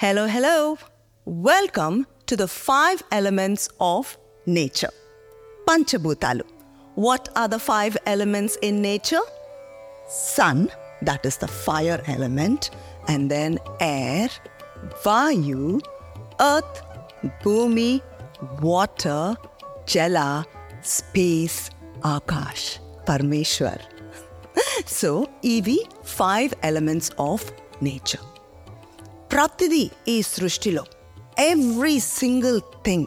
Hello, hello. Welcome to the five elements of nature. Panchabhootalu. What are the five elements in nature? Sun, that is the fire element, and then air, vayu, earth, bhumi, water, jala, space, akash, parmeshwar. so, EV, five elements of nature. ప్రతిదీ ఈ సృష్టిలో. Every single thing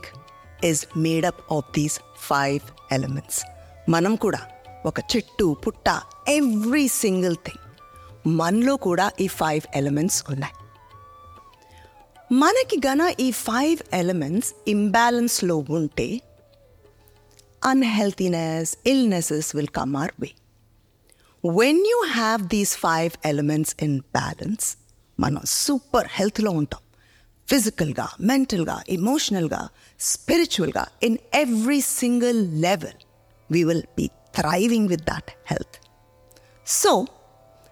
is made up of these five elements మనం కూడా ఒక చెట్టు పుట్ట every single thing మనలో కూడా ఈ ఫైవ్ ఎలిమెంట్స్ ఉన్నాయి. మనకి గన ఈ ఫైవ్ ఎలిమెంట్స్ ఇంబ్యాలెన్స్లో ఉంటే unhealthiness illnesses will come our way when you have these five elements in balance మనం సూపర్ హెల్త్లో ఉంటాం ఫిజికల్గా మెంటల్గా ఇమోషనల్గా స్పిరిచువల్గా in every single level we will be thriving with that health so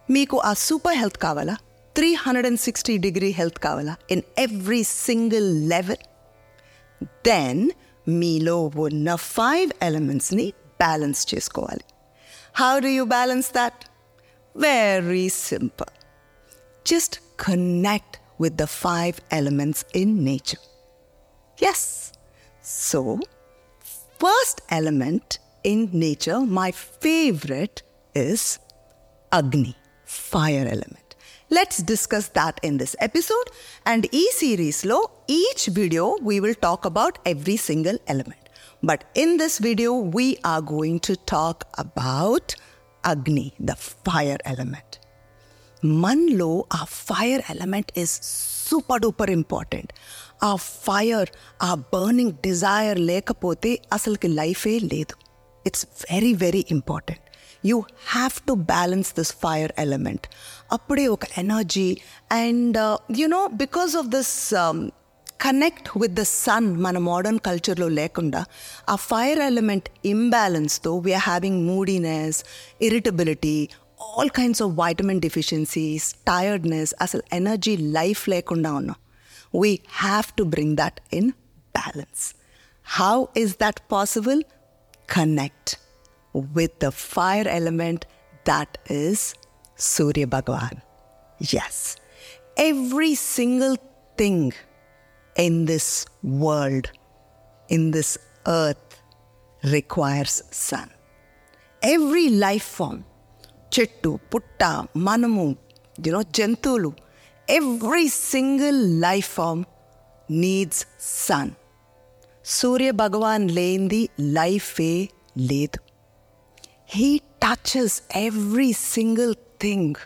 మీకు ఆ సూపర్ హెల్త్ కావాలా three hundred and sixty degree health కావాలా in every single level then మీలో ఉన్న ఫైవ్ ఎలిమెంట్స్ని బ్యాలెన్స్ చేసుకోవాలి how do you balance that very simple just connect with the five elements in nature. Yes. So, first element in nature, my favorite is Agni, fire element. Let's discuss that in this episode. And e series lo each video we will talk about every single element. But in this video, we are going to talk about Agni, the fire element. మనలో ఆ fire element is super duper important ఆ fire ఆ burning desire లేకపోతే అసలుకి లైఫే లేదు it's very very important you have to balance this fire element అప్పుడే ఒక energy and you know because of this connect with the sun మన మోడర్న్ కల్చర్లో లేకుండా ఆ ఫైర్ ఎలిమెంట్ ఇంబ్యాలెన్స్తో we are having moodiness irritability all kinds of vitamin deficiencies tiredness అసలు energy life లేకుండా ఉన్నాం we have to bring that in balance how is that possible connect with the fire element that is Surya Bhagavan yes every single thing in this world, in this earth, requires sun. Every life form, చెట్టు పుట్ట మనము you know జంతువులు every single life form needs sun Surya Bhagwan లేనిది లైఫే లేదు he touches every single thing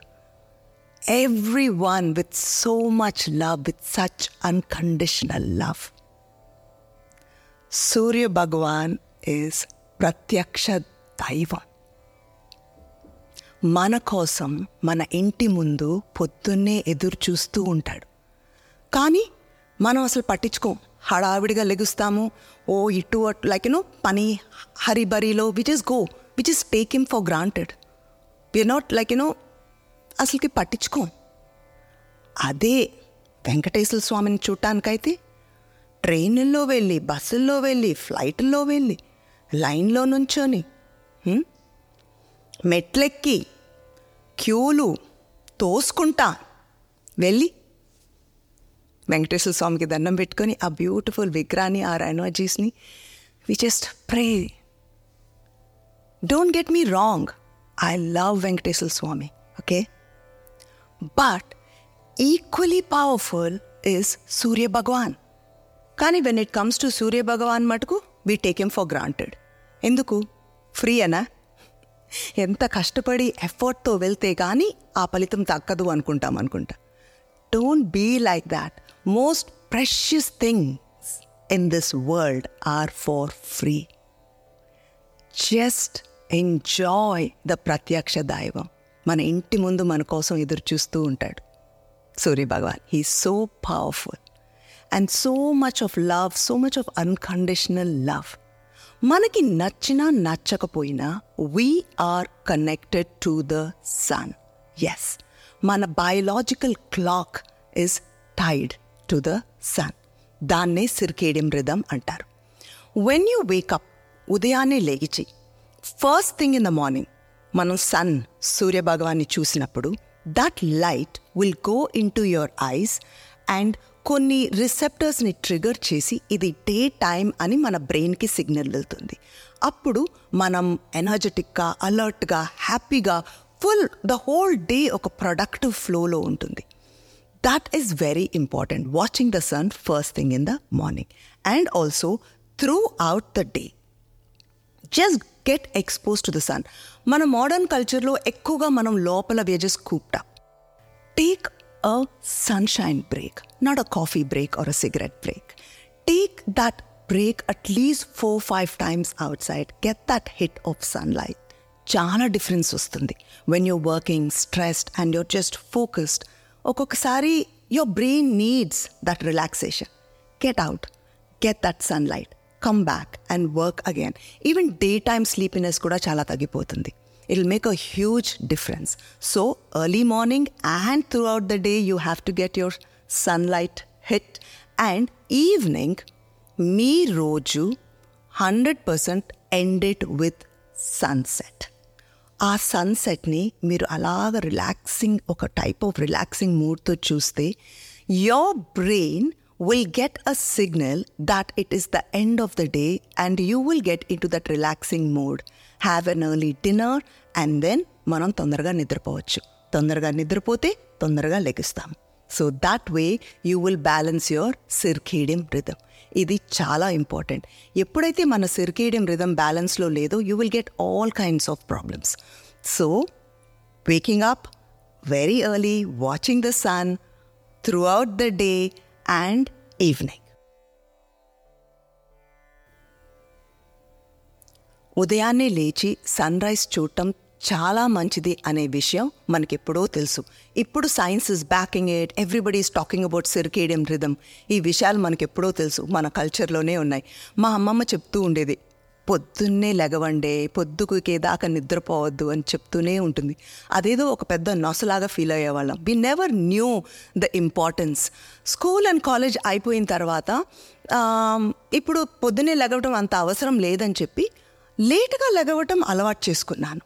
everyone with so much love, with such unconditional love. Surya Bhagavan is Pratyaksha Daivam. మన కోసం మన ఇంటి ముందు పొద్దున్నే ఎదురు చూస్తూ ఉంటాడు. కానీ మనం అసలు పట్టించుకోం. హడావిడిగా లెగుస్తాము. ఓ ఇటు అటు లైక్ యూనో పని హరిబరిలో which is go which is take him for granted we're not like you know అసలుకి పట్టించుకోం. అదే వెంకటేశ్వర స్వామిని చూడటానికైతే ట్రైన్లో వెళ్ళి బస్సుల్లో వెళ్ళి ఫ్లైట్లో వెళ్ళి లైన్లో నుంచొని మెట్లెక్కి క్యూలు తోసుకుంటా. వెళ్ళి. వెంకటేశ్వర స్వామికి దండం పెట్టుకొని ఆ బ్యూటిఫుల్ విగ్రహాన్ని ఆ ఎనర్జీస్ని we just pray don't get me wrong I love Venkateswara Swamy okay but equally powerful is సూర్య భగవాన్ కానీ వెన్ ఇట్ కమ్స్ టు సూర్య భగవాన్ మటుకు we take M for granted ఎందుకు? ఫ్రీ అనా? ఎంత కష్టపడి ఎఫర్ట్తో వెళ్తే కానీ ఆ ఫలితం తక్కదు అనుకుంటాం అనుకుంటా. Don't be like that most precious things in this world are for free just enjoy the ప్రత్యక్ష దైవం మన ఇంటి ముందు మన కోసం ఎదురు చూస్తూ ఉంటాడు. Surya Bhagwan he so powerful and so much of love so much of unconditional love మనకి నచ్చినా నచ్చకపోయినా we are connected to the sun as మన biological clock is tied to the sun దాన్నే సిర్కేడియం రిథమ్ అంటారు. When you wake up ఉదయాన్నే లేగిచి first thing in the morning మనం sun సూర్యభగవాన్ని చూసినప్పుడు that light will go into your eyes and కొన్ని రిసెప్టర్స్ని trigger చేసి ఇది డే టైం అని మన బ్రెయిన్కి సిగ్నల్ వెళ్తుంది. అప్పుడు మనం ఎనర్జెటిక్గా అలర్ట్గా హ్యాపీగా ఫుల్ ద హోల్ డే ఒక ప్రొడక్టివ్ ఫ్లోలో ఉంటుంది. That is very important watching the sun first thing in the morning and also throughout the day just get expose to the sun మన మోడర్న్ కల్చర్లో ఎక్కువగా మనం లోపల వేజెస్ కూప్టా take a sunshine break, not a coffee break or a cigarette break. Take that break at least four, five times outside. Get that hit of sunlight. చాలా difference వస్తుంది when you're working stressed and you're just focused ఒక్కొక్కసారి your brain needs that relaxation get out get that sunlight come back and work again even day time sleepiness కూడా చాలా తగ్గిపోతుంది it will make a huge difference so early morning and through out the day you have to get your sunlight hit and evening మీ రోజు hundred percent ended with sunset ఆ సన్సెట్ని మీరు అలాగ relaxing ఒక type of relaxing మూడ్తో చూస్తే your brain will get a signal that it is the end of the day and you will get into that relaxing mode. Have an early dinner and then మనం తొందరగా నిద్రపోవచ్చు తొందరగా నిద్రపోతే తొందరగా లెగుస్తాం so that way you will balance your సిర్కేడియం rhythm ఇది చాలా important ఎప్పుడైతే మన సిర్కేడియం rhythm బ్యాలెన్స్లో లేదో you will get all kinds of problems so waking up very early watching the sun through out the day And evening. ఉదయాన్నే లేచి sun rise చూడటం చాలా మంచిది అనే విషయం మనకెప్పుడో తెలుసు. ఇప్పుడు science is backing it everybody is talking about circadian rhythm. ఈ విషయాలు మనకెప్పుడో తెలుసు మన కల్చర్లోనే ఉన్నాయి. మా అమ్మమ్మ చెప్తూ ఉండేది పొద్దున్నే లెగవండే పొద్దుకే దాకా నిద్రపోవద్దు అని చెప్తూనే ఉంటుంది. అదేదో ఒక పెద్ద నొసలాగా feel అయ్యేవాళ్ళం. We never knew the importance school and college అయిపోయిన తర్వాత ఇప్పుడు పొద్దున్నే లెగవటం అంత అవసరం లేదని చెప్పి లేట్గా లెగవటం అలవాటు చేసుకున్నాను.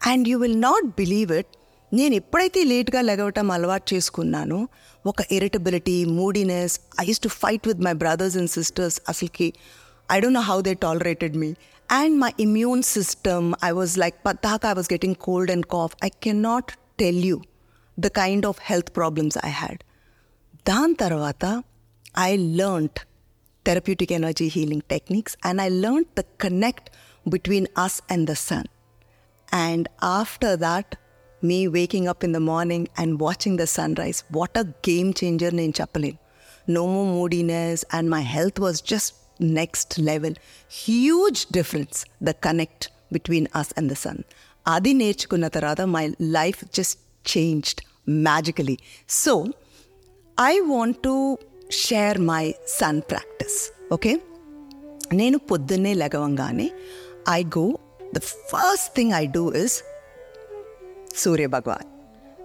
And you will not believe it నేను ఎప్పుడైతే లేట్గా లెగవటం అలవాటు చేసుకున్నానో ఒక irritability moodiness I use to fight with my brothers and sisters అసలుకి I don't know how they tolerated me. And my immune system, I was like, Pataka, I was getting cold and cough. I cannot tell you the kind of health problems I had. Dan tarvata, I learned therapeutic energy healing techniques and I learned the connect between us and the sun. And after that, me waking up in the morning and watching the sunrise, what a game changer in Chapalin. No more moodiness, and my health was just next level. Huge difference, the connect between us and the sun. అది నేర్చుకున్న తర్వాత my life just changed మ్యాజికలీ so I want to share my son practice okay నేను పొద్దున్నే లెగవంగానే I go the first thing I do is Surya Bhagavan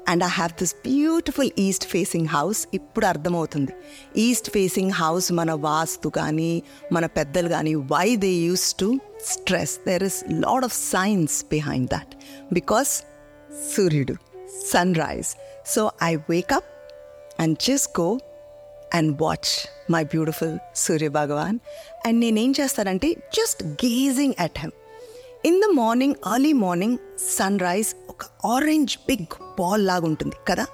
And I have this beautiful east facing house ఇప్పుడు అర్థమవుతుంది. East facing house మన వాస్తు కానీ మన పెద్దలు కానీ why they use to stress there is lot of science behind that because సూర్యుడు sunrise so I wake up and just go and watch my beautiful Surya Bhagwan and నేనేం చేస్తానంటే just gazing at him in the morning early morning sunrise ఒక orange big ball లాగా ఉంటుంది కదా?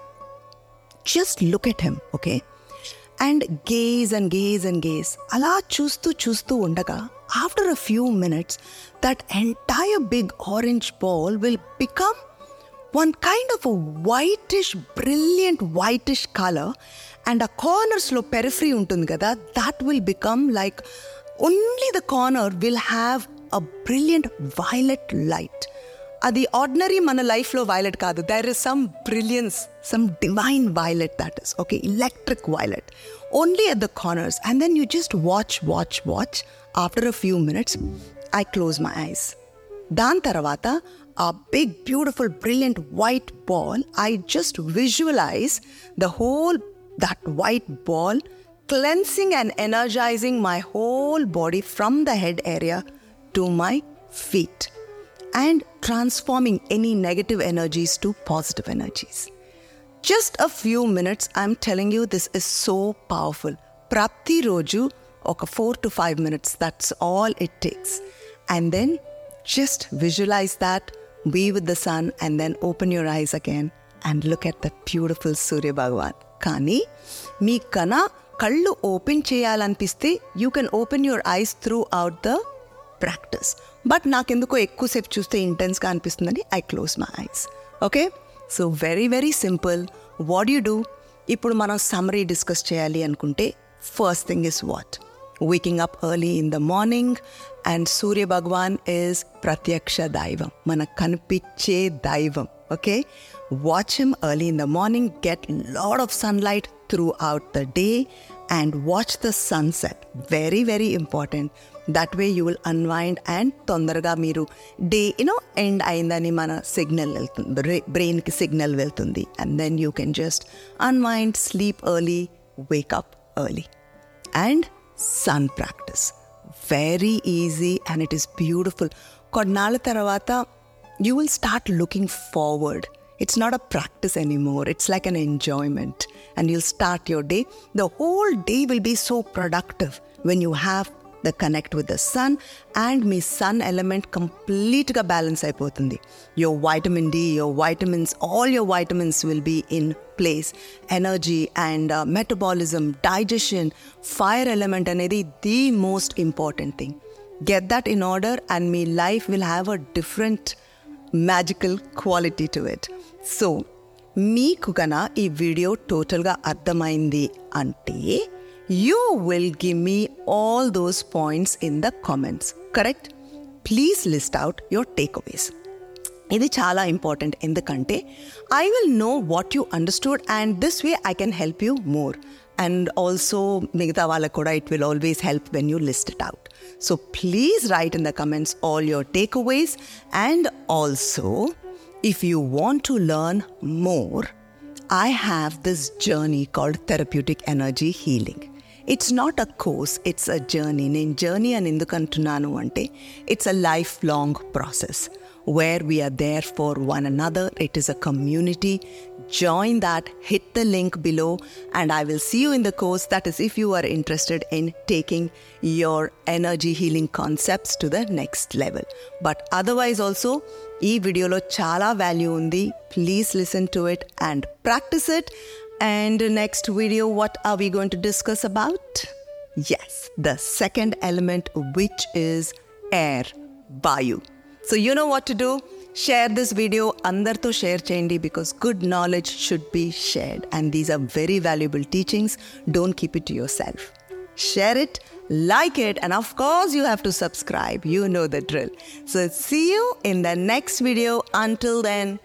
Just look at him okay and gaze and gaze and gaze అలా చూస్తూ చూస్తూ ఉండగా after a few minutes that entire big orange ball will become one kind of a whitish, brilliant whitish color, and కార్నర్స్లో periphery ఉంటుంది కదా? That will become like only the corner will have a brilliant violet light. అది ordinary మన లైఫ్లో violet కాదు there is some brilliance some divine violet that is okay electric violet only at the corners and then you just watch watch watch after a few minutes I close my eyes దాని తర్వాత ఆ big beautiful brilliant white ball I just visualise the whole that white ball, cleansing and energizing my whole body from the head area to my feet and transforming any negative energies to positive energies. Just a few minutes, I'm telling you, this is so powerful. Prapti Roju, oka four to five minutes, that's all it takes. And then just visualize that, be with the sun, and then open your eyes again and look at that beautiful Surya Bhagavan. కానీ మీ కన కళ్ళు open చేయాలనిపిస్తే you can open your eyes through out the practice but నాకెందుకో ఎక్కువసేపు చూస్తే ఇంటెన్స్గా అనిపిస్తుందని I close my eyes okay so very very simple what you do ఇప్పుడు మనం summary discuss చేయాలి అనుకుంటే first thing is what waking up early in the morning and Surya Bhagwan is ప్రత్యక్ష దైవం మనకు కనిపించే దైవం okay watch him early in the morning get lot of sunlight throughout the day and watch the sunset very very important that way you will unwind and తొందరగా మీరు day you know end అయిందని మన signal వెళ్తుంది బ్రెయిన్కి signal వెళ్తుంది and then you can just unwind sleep early wake up early and sun practice very easy and it is beautiful కొన్నాళ్ళ తర్వాత you will start looking forward it's not a practice anymore. It's like an enjoyment. And you'll start your day. The whole day will be so productive when you have the connect with the sun and me sun element కంప్లీట్గా balance అయిపోతుంది. Your vitamin D your vitamins all your vitamins will be in place. Energy and uh, metabolism digestion fire element అనేది the most important thing. Get that in order and me life will have a different magical quality to it. So మీకు గన ఈ video టోటల్గా అర్థమైంది అంటే you will give me all those points in the comments correct please list out your take అవేస్ ఇది చాలా important ఎందుకంటే I will know what you understood and this way I can help you more and also మిగతా వాళ్ళకు కూడా it will always help when you list it out so please write in the comments all your take అవేస్ and also if you want to learn more, I have this journey called Therapeutic Energy Healing. It's not a course, it's a journey. In journey and indukantunanu ante, it's a lifelong process where we are there for one another. It is a community. Join that, hit the link below, and I will see you in the course. That is, if you are interested in taking your energy healing concepts to the next level. But otherwise, also, ఈ వీడియోలో చాలా value ఉంది please listen to it and practice it and next video, what are we going to discuss about? Yes, the second element, which is air, vayu. So you know what to do. Share this video, andarto share chandi because good knowledge should be shared. And these are very valuable teachings. Don't keep it to yourself. Share it, like it, and of course, you have to subscribe. You know the drill. So, see you in the next video. Until then,